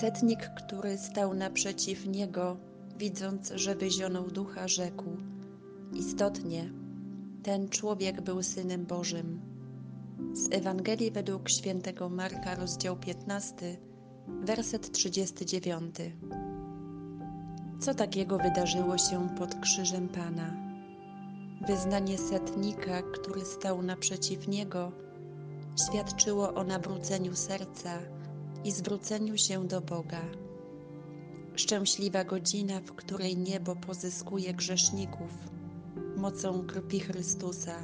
Setnik, który stał naprzeciw niego, widząc, że wyzionął ducha, rzekł: Istotnie, ten człowiek był synem Bożym. Z Ewangelii według świętego Marka, rozdział 15, werset 39. Co takiego wydarzyło się pod krzyżem Pana? Wyznanie setnika, który stał naprzeciw niego, świadczyło o nawróceniu serca i zwróceniu się do Boga. Szczęśliwa godzina, w której niebo pozyskuje grzeszników mocą krwi Chrystusa,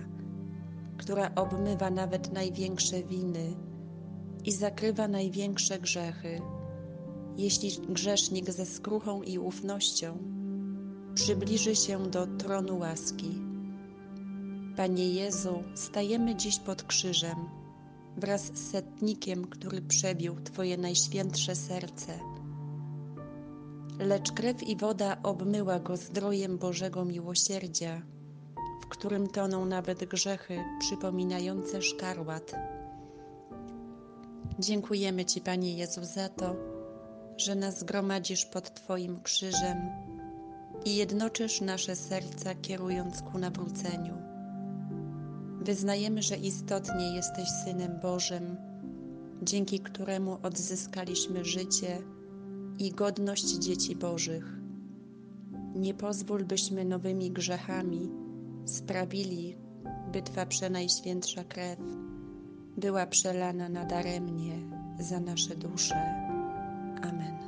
która obmywa nawet największe winy i zakrywa największe grzechy. Jeśli grzesznik ze skruchą i ufnością przybliży się do tronu łaski. Panie Jezu, stajemy dziś pod krzyżem wraz z setnikiem, który przebił Twoje najświętsze serce. Lecz krew i woda obmyła go zdrojem Bożego miłosierdzia, w którym toną nawet grzechy przypominające szkarłat. Dziękujemy Ci, Panie Jezu, za to, że nas gromadzisz pod Twoim krzyżem i jednoczysz nasze serca, kierując ku nawróceniu. Wyznajemy, że istotnie jesteś Synem Bożym, dzięki któremu odzyskaliśmy życie i godność dzieci Bożych. Nie pozwól, byśmy nowymi grzechami sprawili, by Twa przenajświętsza krew była przelana nadaremnie za nasze dusze. Amen.